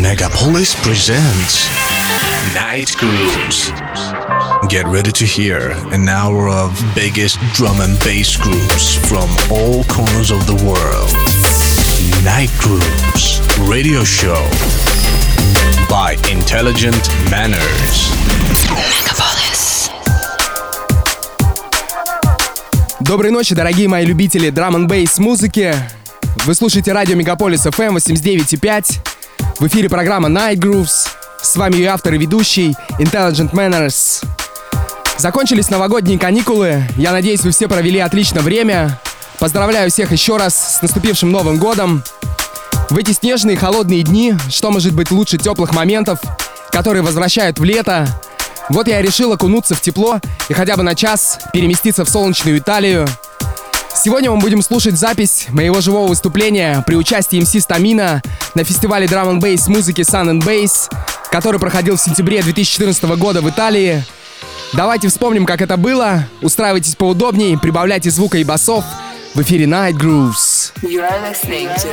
Megapolis presents Night Grooves. Get ready to hear an hour of biggest drum and bass grooves from all corners of the world. Night Grooves radio show by Intelligent Manners. Megapolis. Доброй ночи, дорогие мои любители драм н бейс музыки. Вы слушаете радио Мегаполис FM 89.5. В эфире программа Night Grooves. С вами ее автор и ведущий Intelligent Manners. Закончились новогодние каникулы. Я надеюсь, вы все провели отлично время. Поздравляю всех еще раз с наступившим Новым Годом. В эти снежные холодные дни, что может быть лучше теплых моментов, которые возвращают в лето, вот я решил окунуться в тепло и хотя бы на час переместиться в солнечную Италию. Сегодня мы будем слушать запись моего живого выступления при участии MC Стамина на фестивале драм н бейс музыки Sun and Bass, который проходил в сентябре 2014 года в Италии. Давайте вспомним, как это было. Устраивайтесь поудобнее, прибавляйте звука и басов. В эфире Night Grooves. You are listening to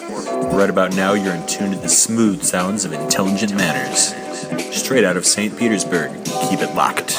Right about now, you're in tune to the smooth sounds of intelligent manners. Straight out of St. Petersburg. Keep it locked.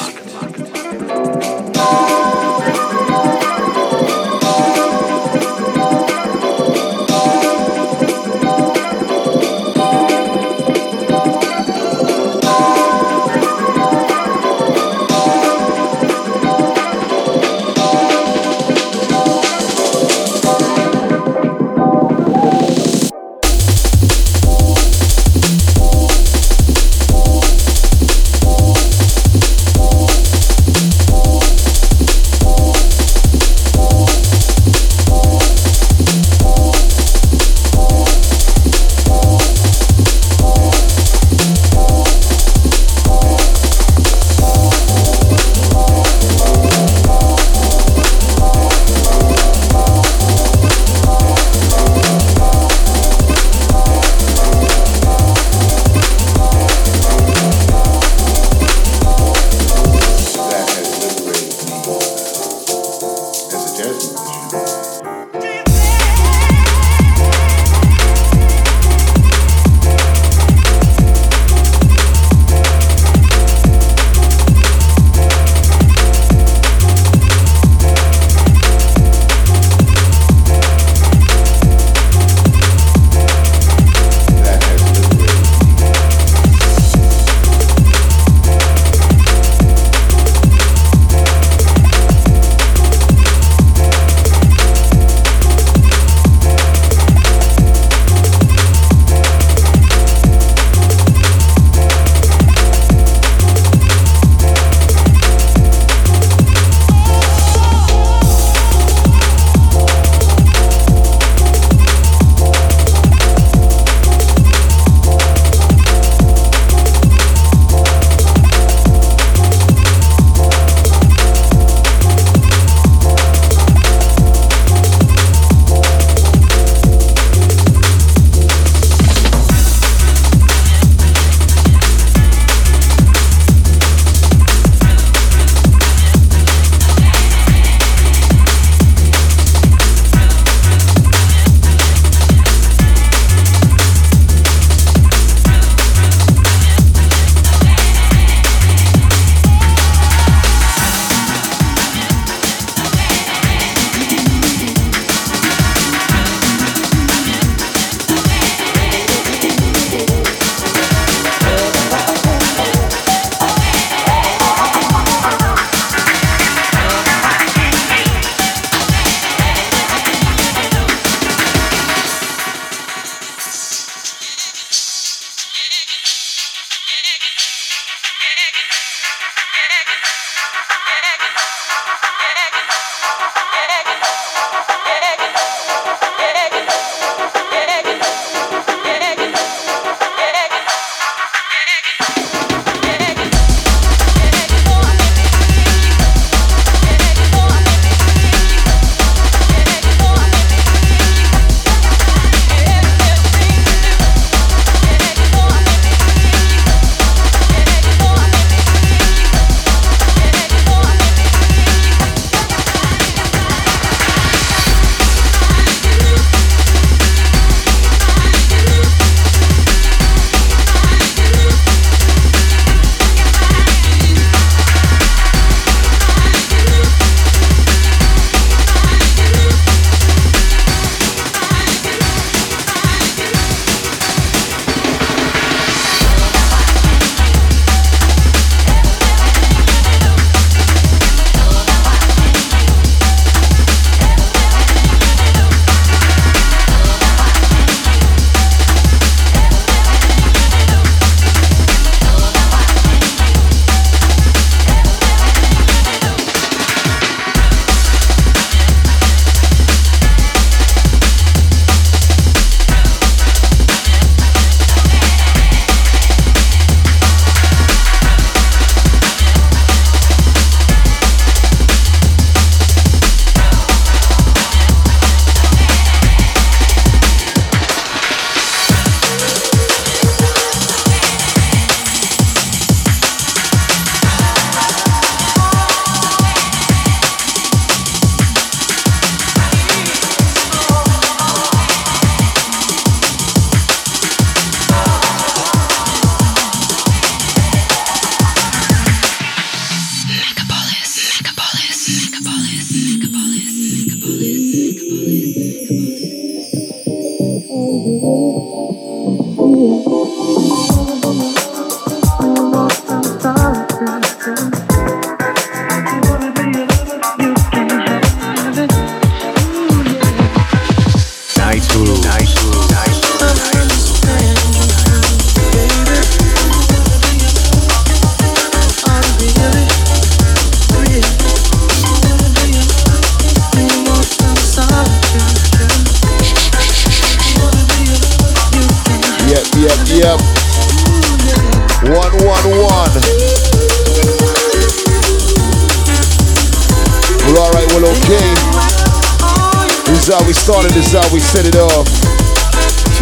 Is how we set it off.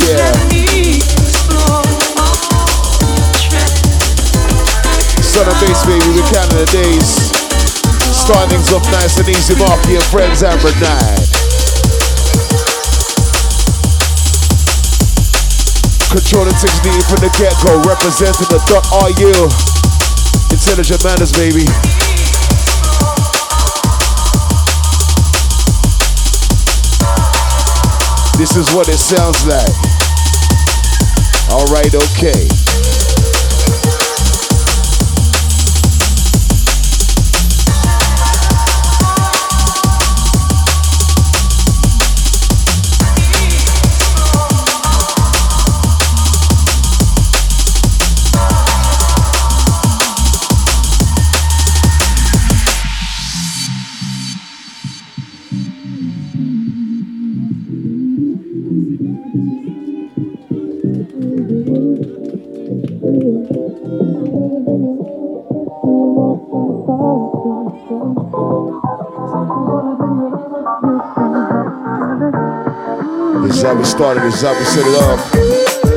Yeah. Sun and Bass, baby, we're counting the days. Starting things off nice and easy, Marky and friends, Amber 9. Controlling things needed from the get-go, representing the .ru. Intelligent manners, baby. This is what it sounds like. Alright, okay.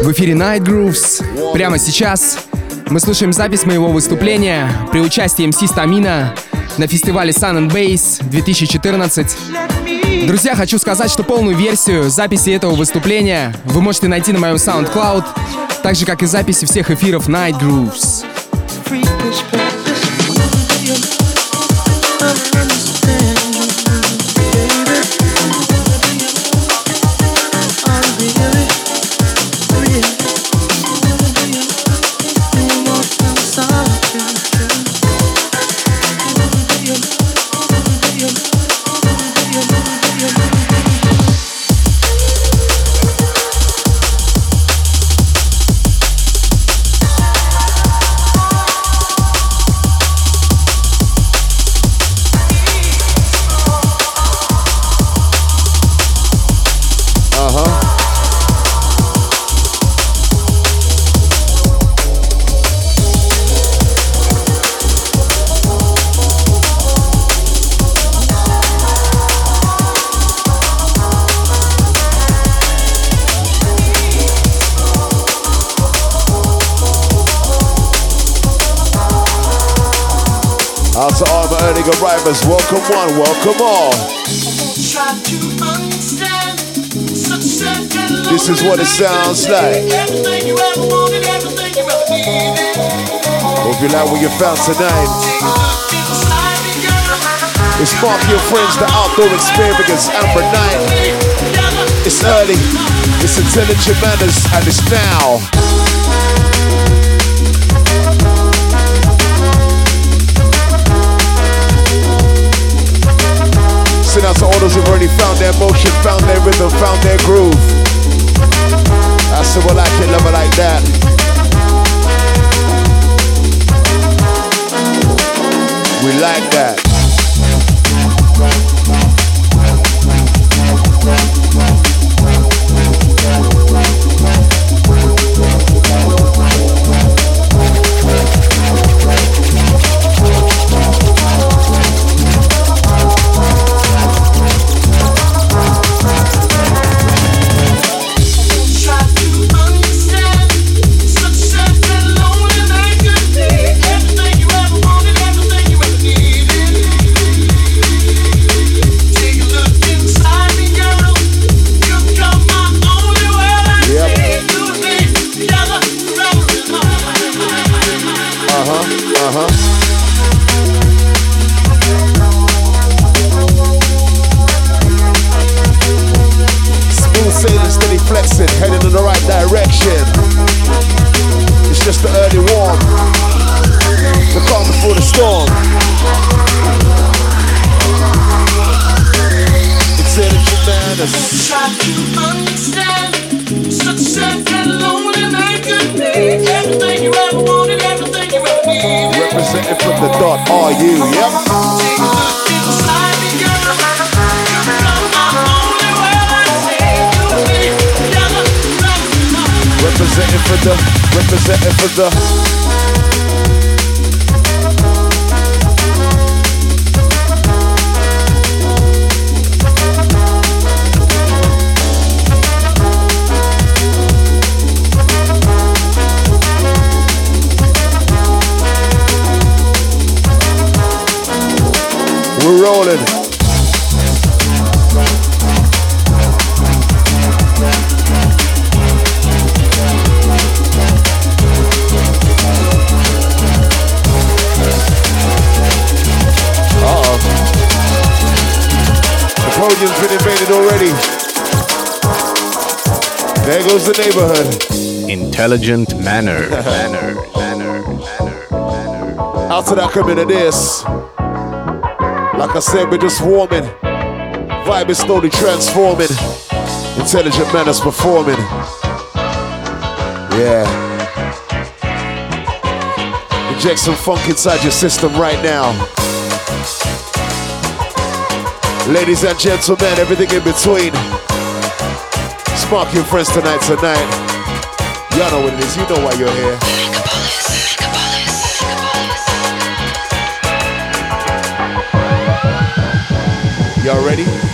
В эфире Night Grooves. Прямо сейчас мы слушаем запись моего выступления при участии MC Стамина на фестивале Sun and Bass 2014. Друзья, хочу сказать, что полную версию записи этого выступления вы можете найти на моем SoundCloud, так же, как и записи всех эфиров Night Grooves. Welcome one, welcome all. This is what it sounds like. Hope you like what you found tonight. It's Mark your friends, the outdoor experience, Amber Night. It's early, it's intelligent manners, and it's now. To all those who've already found their motion, found their rhythm, found their groove. I said, well, I can love it like that. We like that. There goes the neighborhood. Intelligent manner. manner. Manner. Manner. Manner. Out to that coming of this. Like I said, we're just warming. Vibe is slowly transforming. Intelligent manners performing. Yeah. Inject some funk inside your system right now. Ladies and gentlemen, everything in between. Spark your friends tonight, tonight. Y'all know what it is. You know why you're here. Y'all ready?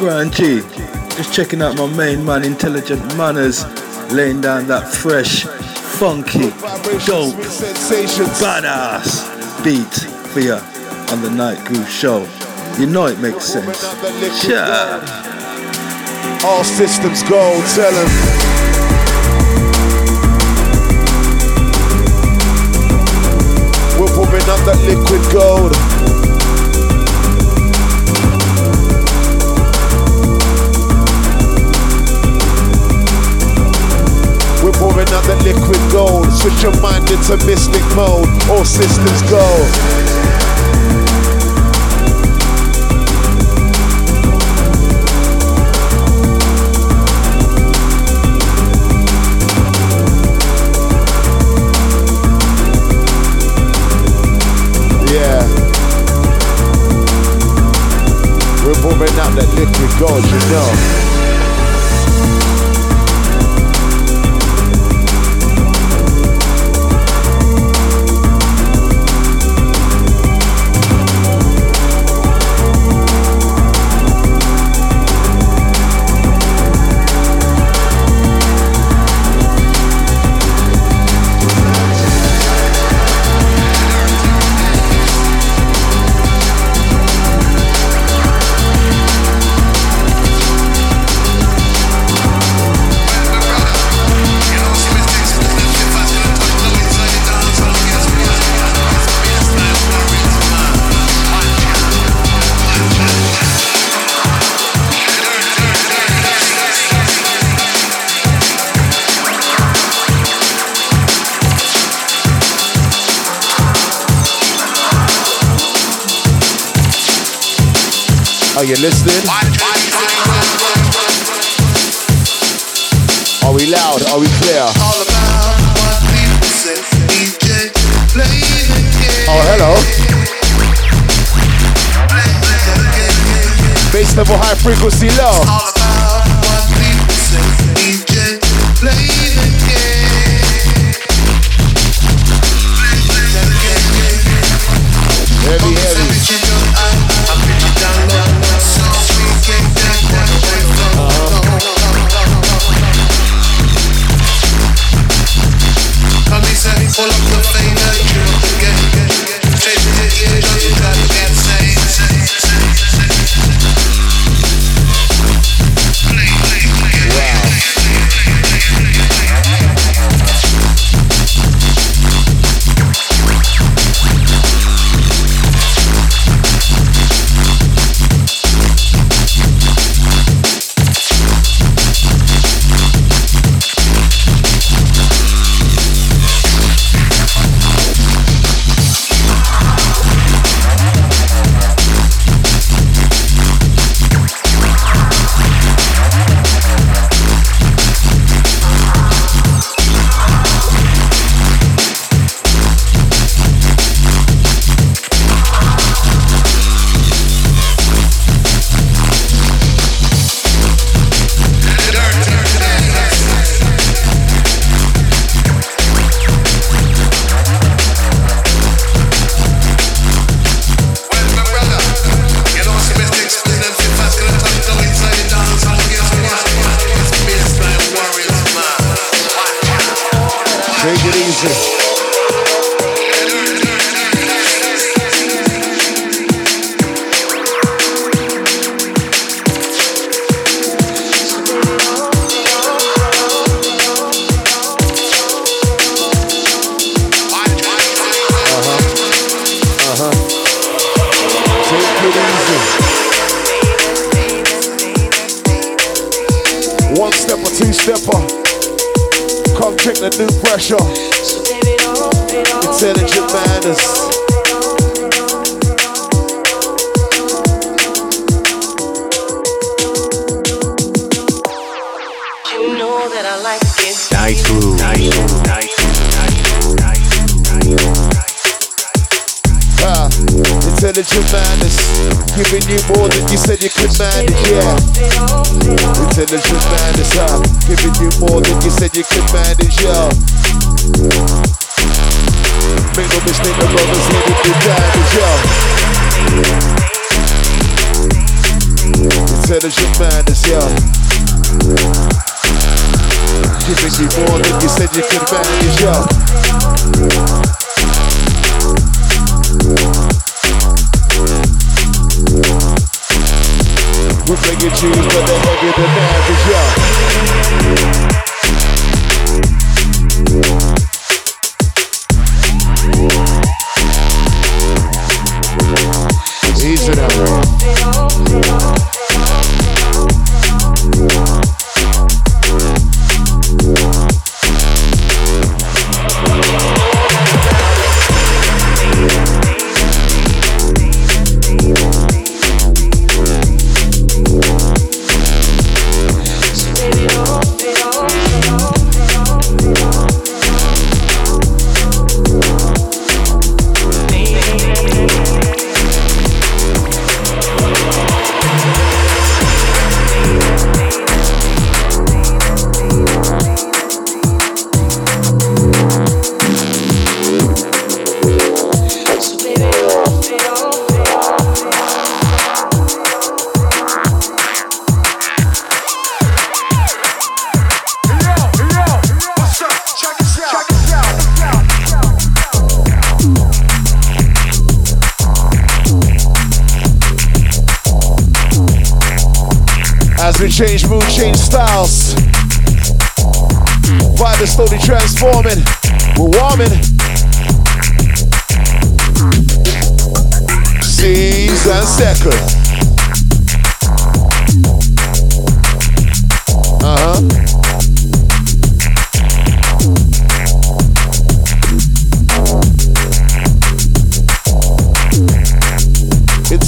Grand G. Just checking out my main man, Intelligent Manners, laying down that fresh, funky, dope, badass beat for ya on the Night Groove Show. You know it makes sense. Yeah. All systems go, tell him. We're pumping up that liquid gold. Gold. Switch your mind into mystic mode. All systems go. Yeah. We're pouring out that liquid gold, you know. you listening? Are we loud? Are we clear? Oh, hello. Bass level high frequency low. you more than you said you could manage, yo. We're making tunes, but they're heavier than average, yo.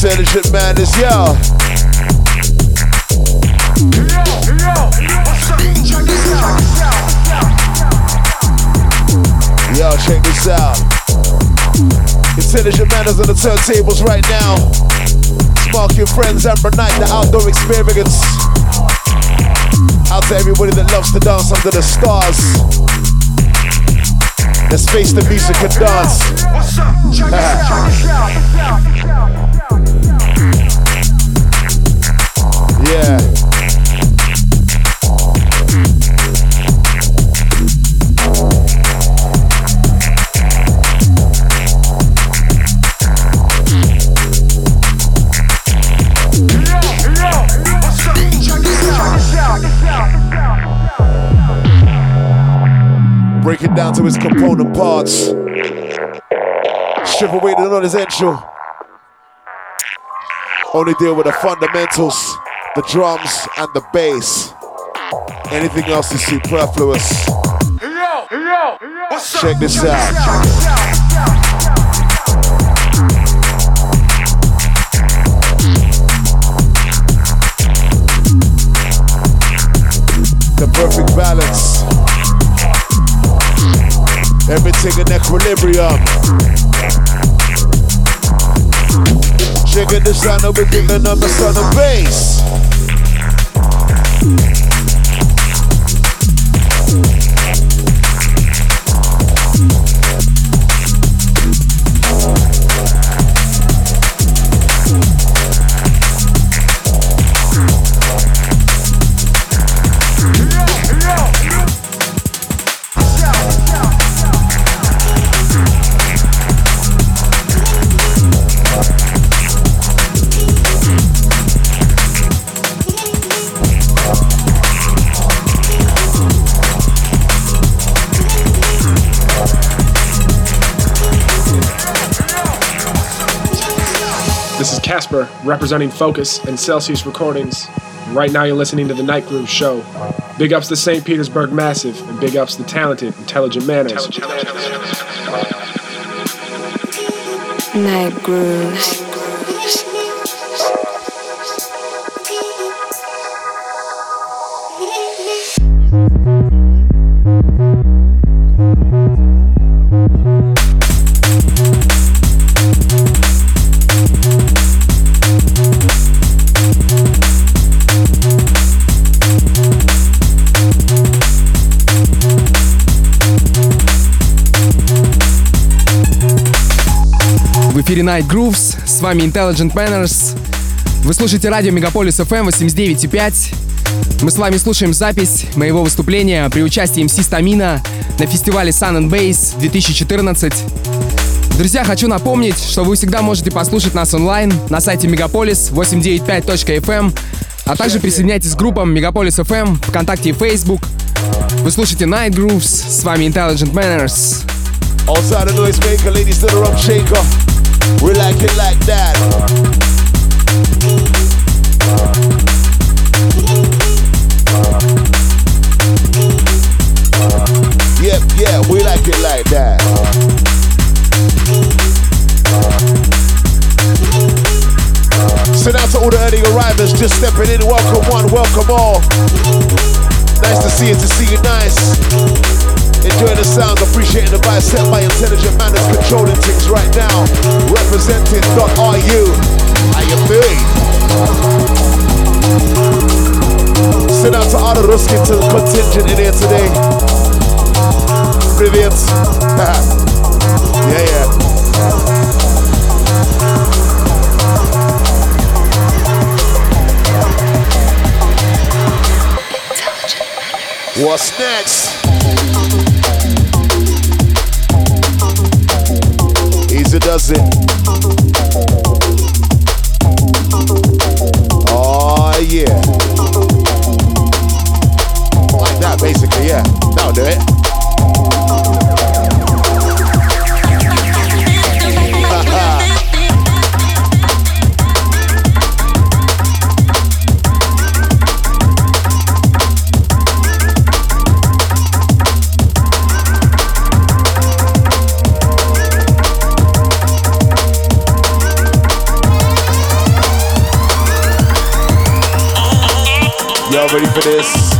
Citizenship Madness, yo. Yo, check this out. Intelligent manners on the turntables right now. Spark your friends and night, the outdoor experience. Out to everybody that loves to dance under the stars. Let's face the music and dance. what's up yeah. break it down to its component parts. Strip away the non-essential. Only deal with the fundamentals, the drums and the bass. Anything else is superfluous. Check this out. The perfect balance. Everything in equilibrium. Of it, giving up the sound of bass. Representing Focus and Celsius Recordings. Right now, you're listening to the Night Groove Show. Big ups to St. Petersburg Massive, and big ups to talented, intelligent manners. Night grooves. Эфире Night Grooves, с вами Intelligent Manners. Вы слушаете радио Мегаполис FM 89.5. Мы с вами слушаем запись моего выступления при участии MC Стамина на фестивале Sun and Bass 2014. Друзья, хочу напомнить, что вы всегда можете послушать нас онлайн на сайте Мегаполис 895.fm, а также присоединяйтесь к группам Мегаполис FM, ВКонтакте и Facebook. Вы слушаете Night Grooves, с вами Intelligent Manners. Outside the noise maker, ladies to the rum shaker. We like it like that. Yep, yeah, we like it like that. Send out to all the early arrivals, just stepping in. Welcome one, welcome all. Nice to see you, to see you nice. Enjoying the sounds, appreciating the vibes set by intelligent manners, controlling things right now. Representing .ru. How you feeling? Send out to all the Ruski to the contingent in here today. Привет. yeah, yeah. What's next? Easy does it. Oh yeah. Like that basically, yeah. That'll do it. Ready for this?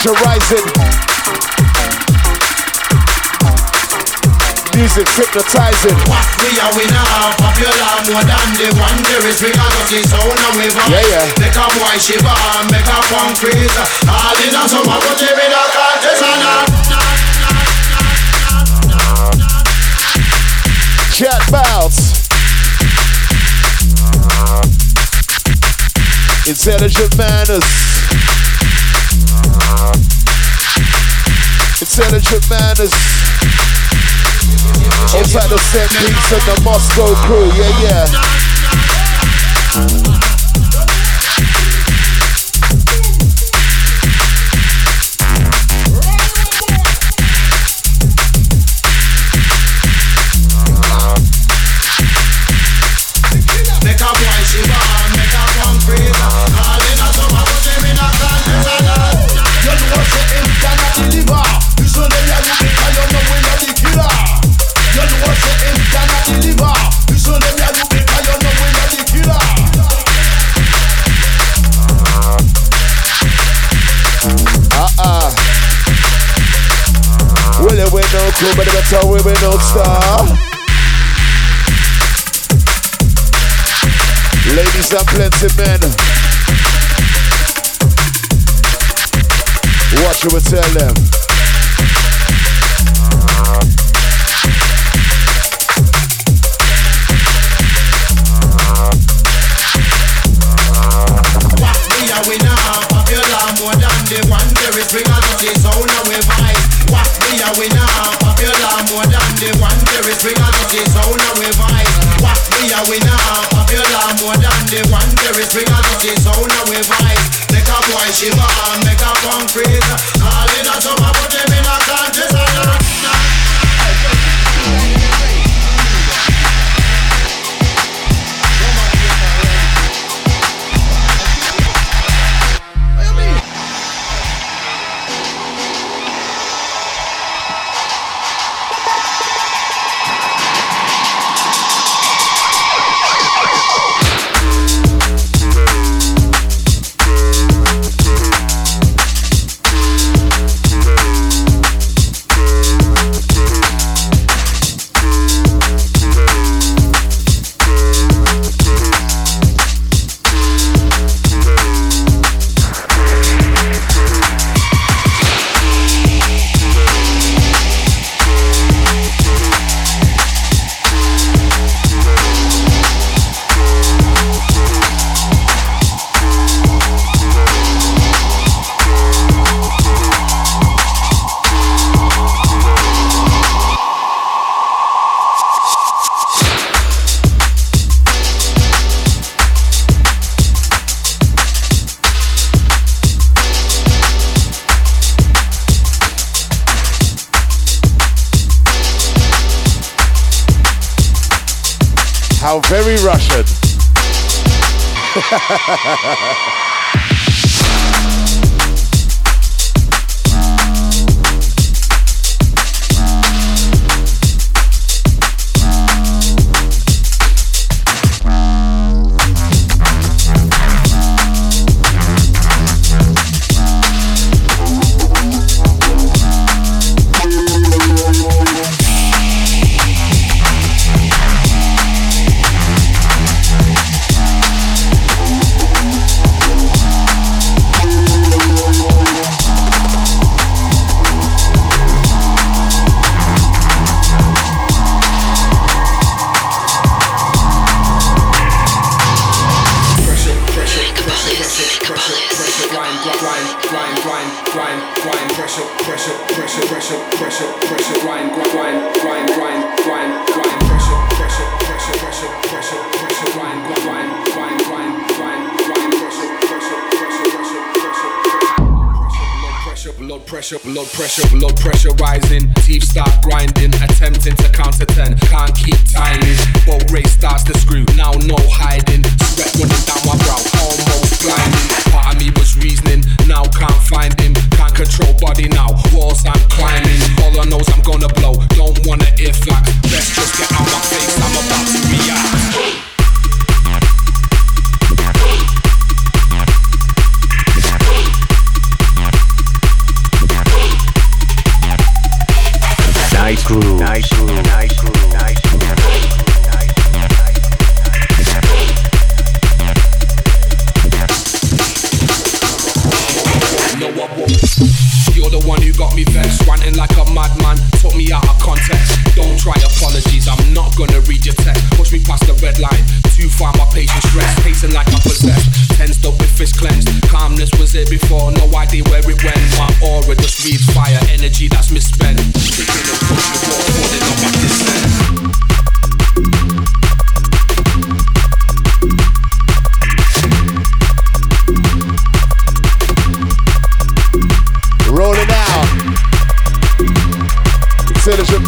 pressure rising. Music hypnotizing. What we are we now? Popular more than the one there is. We got the soul and we want. Yeah, yeah. Make a white shiver, make a concrete. All in a summer, put it in a artisanal. Chat bounce. Intelligent manners. Intelligent manners. Inside the set beats and the Moscow crew, yeah, yeah. Nobody better women don't star. Ladies and plenty men. Watch we tell them.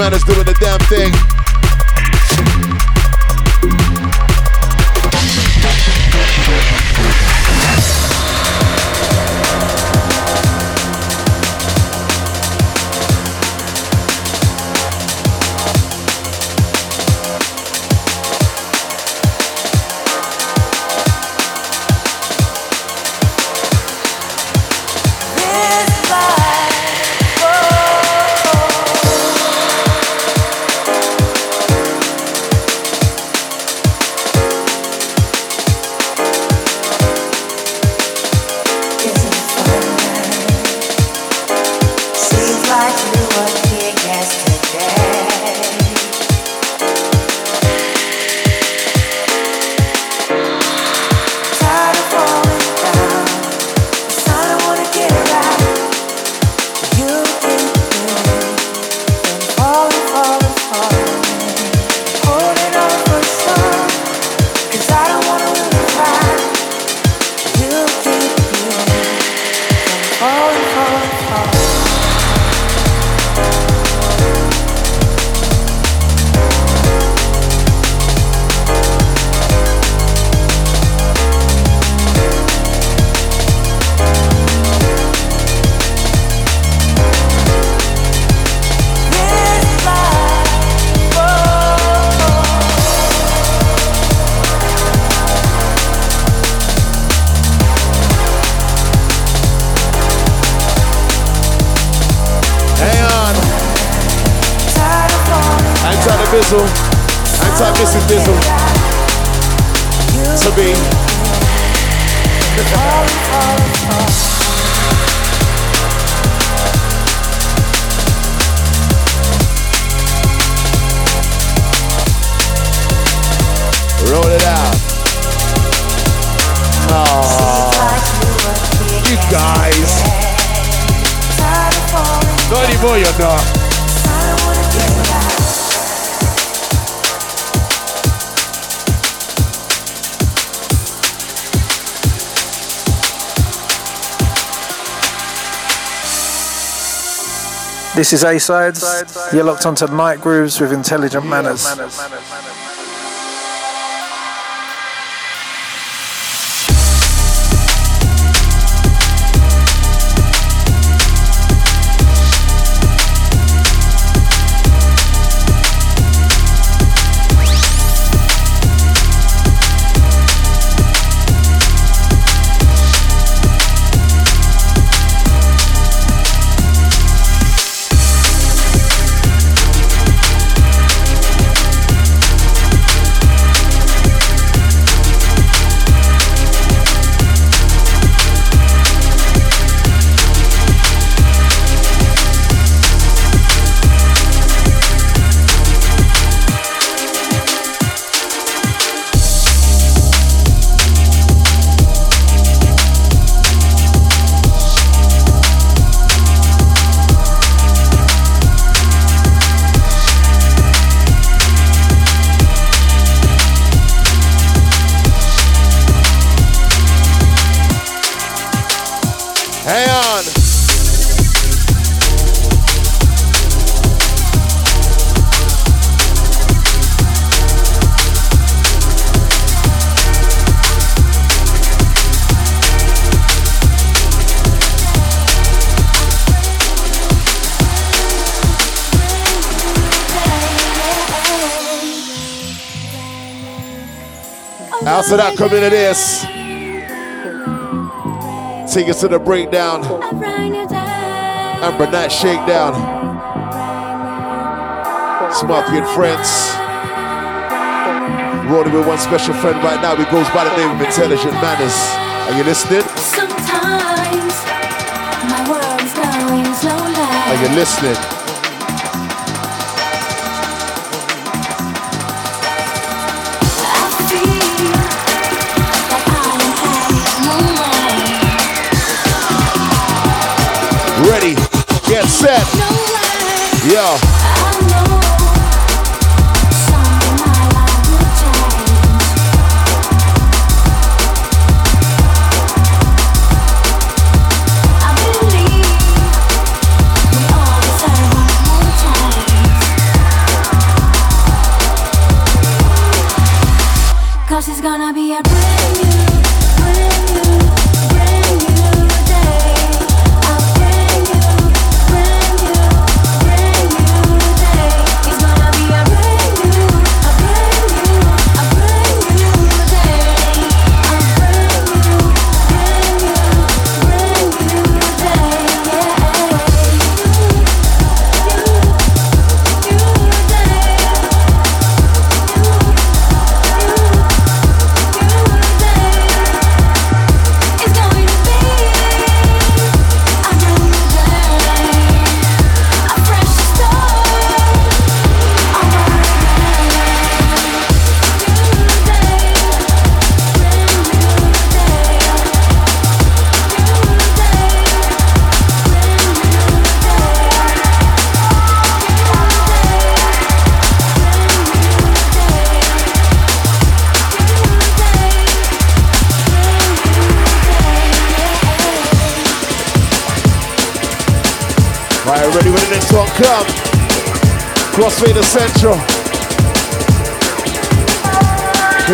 manage This is A-Sides. You're locked onto Night Grooves with Intelligent manners. manners, manners, manners. After that, come into this. Take us to the breakdown. Amber Night Shakedown. Smarty and friends. Rolling with one special friend right now. He goes by the name of Intelligent Manners. Are you listening? Sometimes my world is going slowly. Are you listening? Ready? Get set. Yo.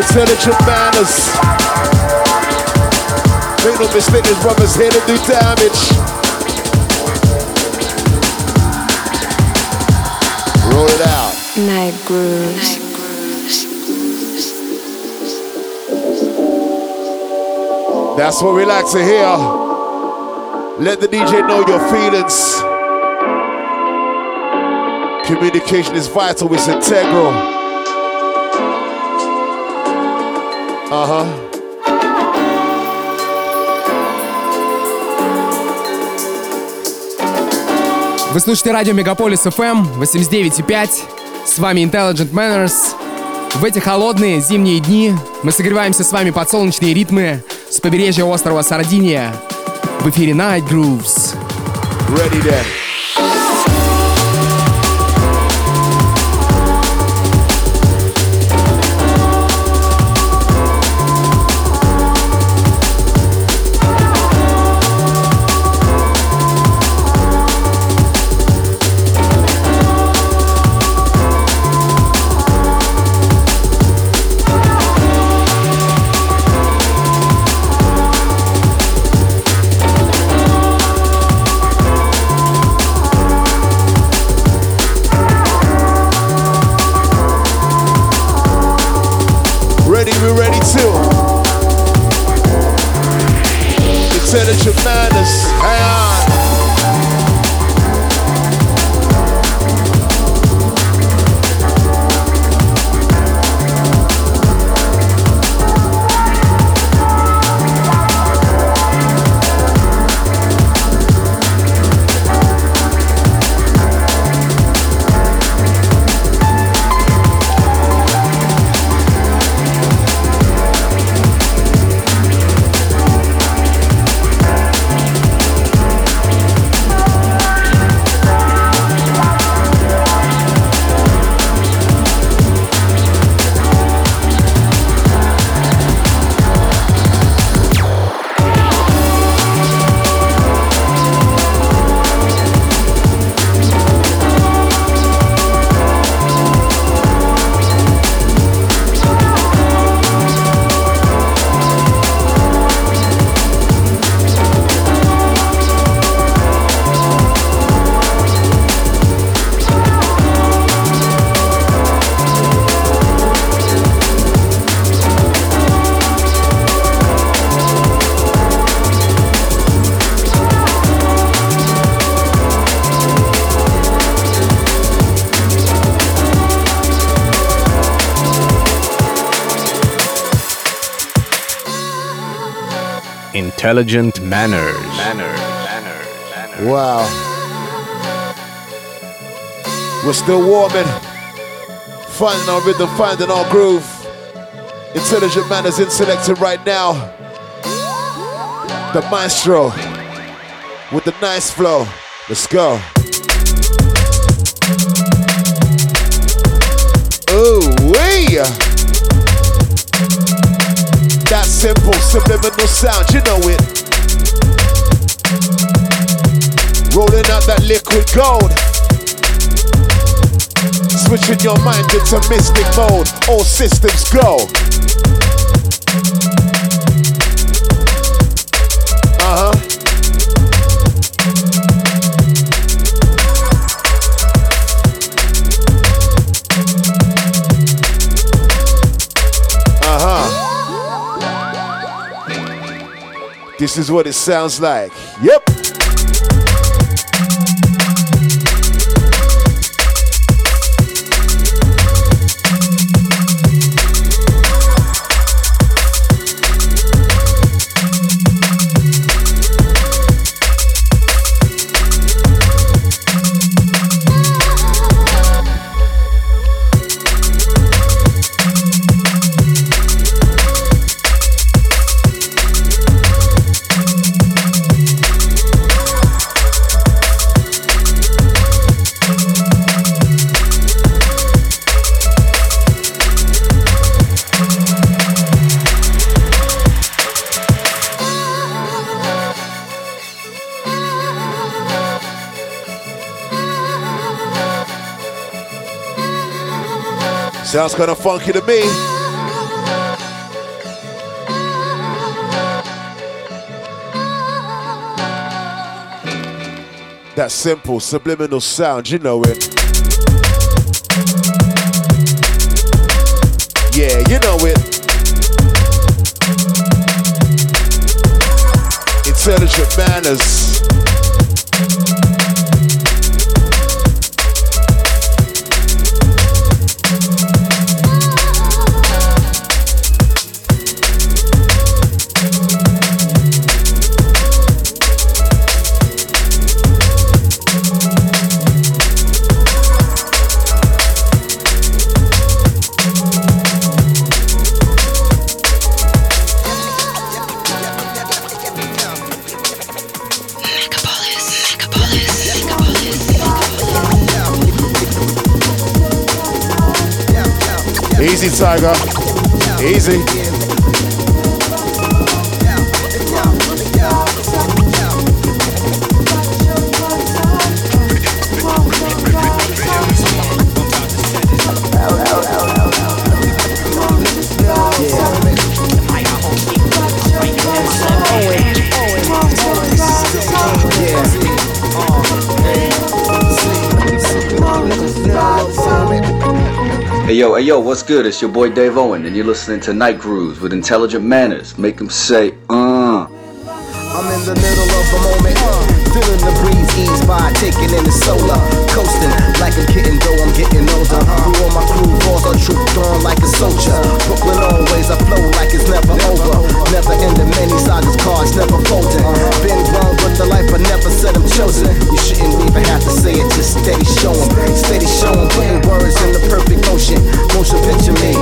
Intelligent manners. Make no mistake, this brother's here to do damage. Roll it out. Night grooves. That's what we like to hear. Let the DJ know your feelings. Communication is vital, it's integral. Huh. Вы слушаете радио Мегаполис FM 89.5. С вами Intelligent Manners. В эти холодные зимние дни мы согреваемся с вами под солнечные ритмы с побережья острова Сардиния. В эфире Night Grooves. Ready then. Intelligent manners. Wow. We're still warming. Finding our rhythm, finding our groove. Intelligent manners in selector right now. The maestro with the nice flow. Let's go. Oh, wee! Simple subliminal sound, you know it. Rolling out that liquid gold. Switching your mind into mystic mode. All systems go. This is what it sounds like. Yep. Sounds kind of funky to me. That simple subliminal sound, you know it. Yeah, you know it. Intelligent manners. Yo, hey yo, what's good? It's your boy Dave Owen, and you're listening to Night Grooves with intelligent manners. Make them say, uh. I'm in the middle feeling the breeze ease by, taking in the solar, coasting like a kitten, though I'm getting older. Who on my crew balls are trooped on like a soldier. Brooklyn always, I flow like it's never over. Never ending, many sagas, cards never folding. Been wrong, but the life I never said I'm chosen. You shouldn't even have to say it, just steady showing, steady showing, putting words in the perfect motion. Motion picture me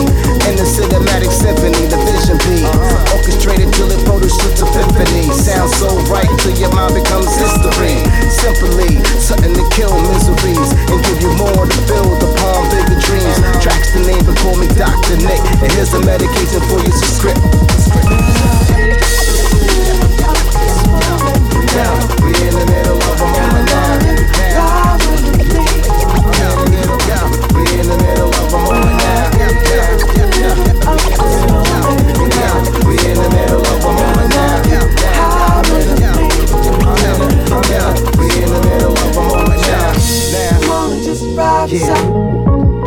in the cinematic symphony, the vision be orchestrated till it photoshoots epiphany. Sounds so right till your mind becomes history. Simply something to kill miseries and give you more to build upon bigger dreams. Tracks the name, but call me Dr. Nick. And here's the medication for your script. Now, we in the middle of a moment now. Now, we in the middle of a moment now. We in the middle yeah,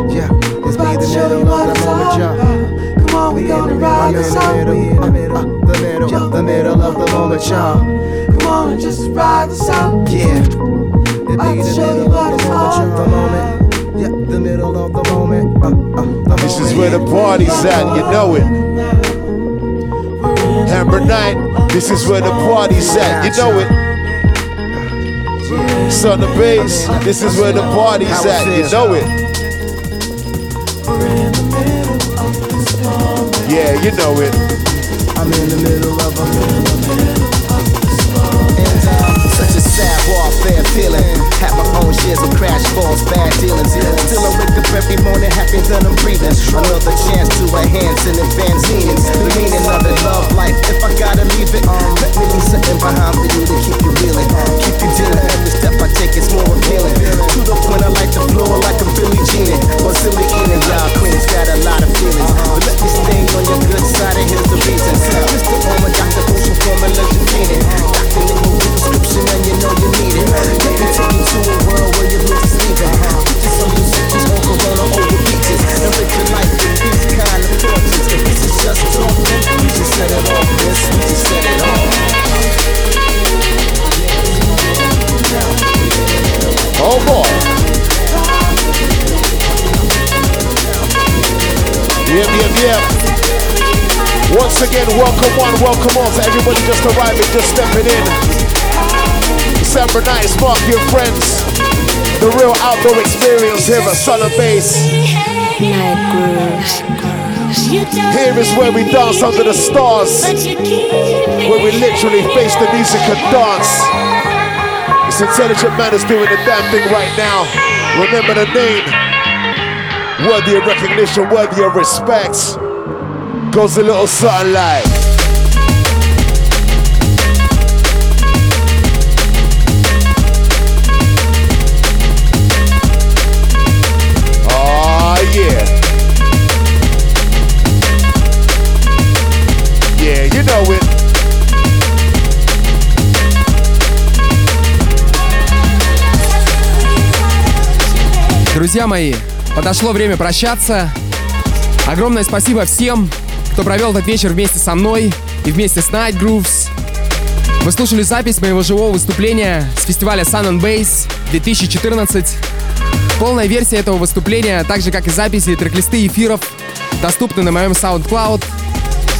yeah, it's me the middle of the moment, y'all. Come on, we gonna ride this out. We in the middle, the middle, the middle of the moment, y'all. Come on and just ride this out. Yeah, it be the middle of the moment, the moment. Yeah, the middle of the moment. Uh, uh, the This is where the party's at, you know it. Amber night, this is where the party's at. You know it. Sun and Bass, this is where the party's at. You know it. Yeah, you know it. I'm in the middle of a sad warfare feeling. Have my own shares of crash falls, bad dealings. Still I wake up every morning happy that I'm breathing. Another chance to enhance and advance meanings. The meaning of it, love life. If I gotta leave it, let me leave something behind for you to keep you reeling. Keep you dealing. Every step I take is more appealing. To the point I like the floor like a Billy Jean. Or silly eating, y'all queens got a lot of feelings. But let me stay on your good side, and here's the reason. Mr. Oma, Dr. Ocean, legend Phoenix. Dr. Nickel and you know you need it. Me take you to a world where your roots is leaving. Get you some on Corona over beaches. Life with these kind of torches. If this is just talk, we just set it off, we just set it off. Oh boy. Yep, yep, yep. Once again, welcome one, welcome all to everybody just arriving, just stepping in. December night, spark your friends. The real outdoor experience here at Sun Base. Here is where we dance under the stars. Where we literally face the music and dance. It's intelligent man is doing the damn thing right now. Remember the name. Worthy of recognition, worthy of respect. Goes a little something like. Друзья мои, подошло время прощаться. Огромное спасибо всем, кто провел этот вечер вместе со мной и вместе с Night Grooves. Вы слушали запись моего живого выступления с фестиваля Sun and Bass 2014. Полная версия этого выступления, так же как и записи и трек-листы эфиров, доступны на моем SoundCloud.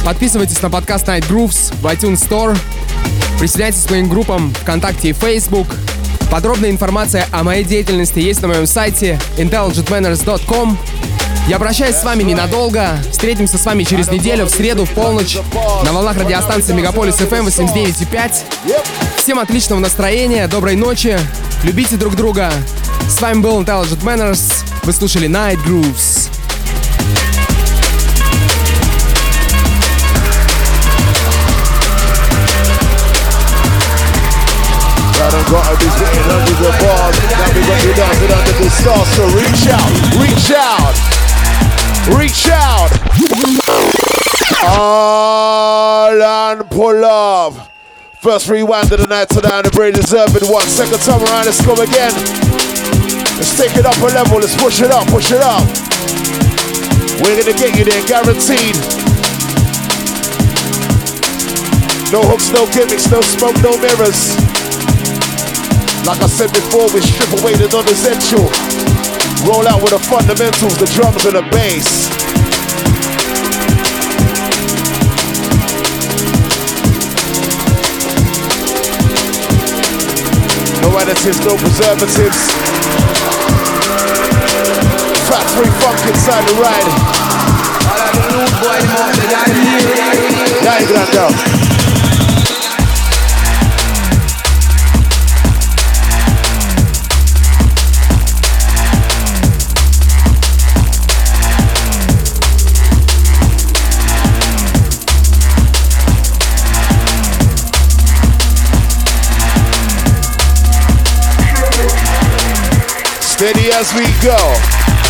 Подписывайтесь на подкаст Night Grooves в iTunes Store. Присоединяйтесь к моим группам ВКонтакте и Facebook. Подробная информация о моей деятельности есть на моем сайте intelligentmanners.com. Я прощаюсь с вами ненадолго. Встретимся с вами через неделю, в среду, в полночь, на волнах радиостанции Мегаполис FM 89.5. Всем отличного настроения, доброй ночи, любите друг друга. С вами был Intelligent Manners. Вы слушали Night Grooves. I done got to be sitting under the bars. Now we got you dancing under the stars. So reach out, reach out, reach out. All and pull up. First rewind of the night to down the very deserving one. Second time around, let's go again. Let's take it up a level. Let's push it up, push it up. We're gonna get you there, guaranteed. No hooks, no gimmicks, no smoke, no mirrors. Like I said before, we strip away the non-essential. Roll out with the fundamentals, the drums and the bass. No additives, no preservatives. Fat free funk inside the ride. Yeah, you got down. Steady as we go.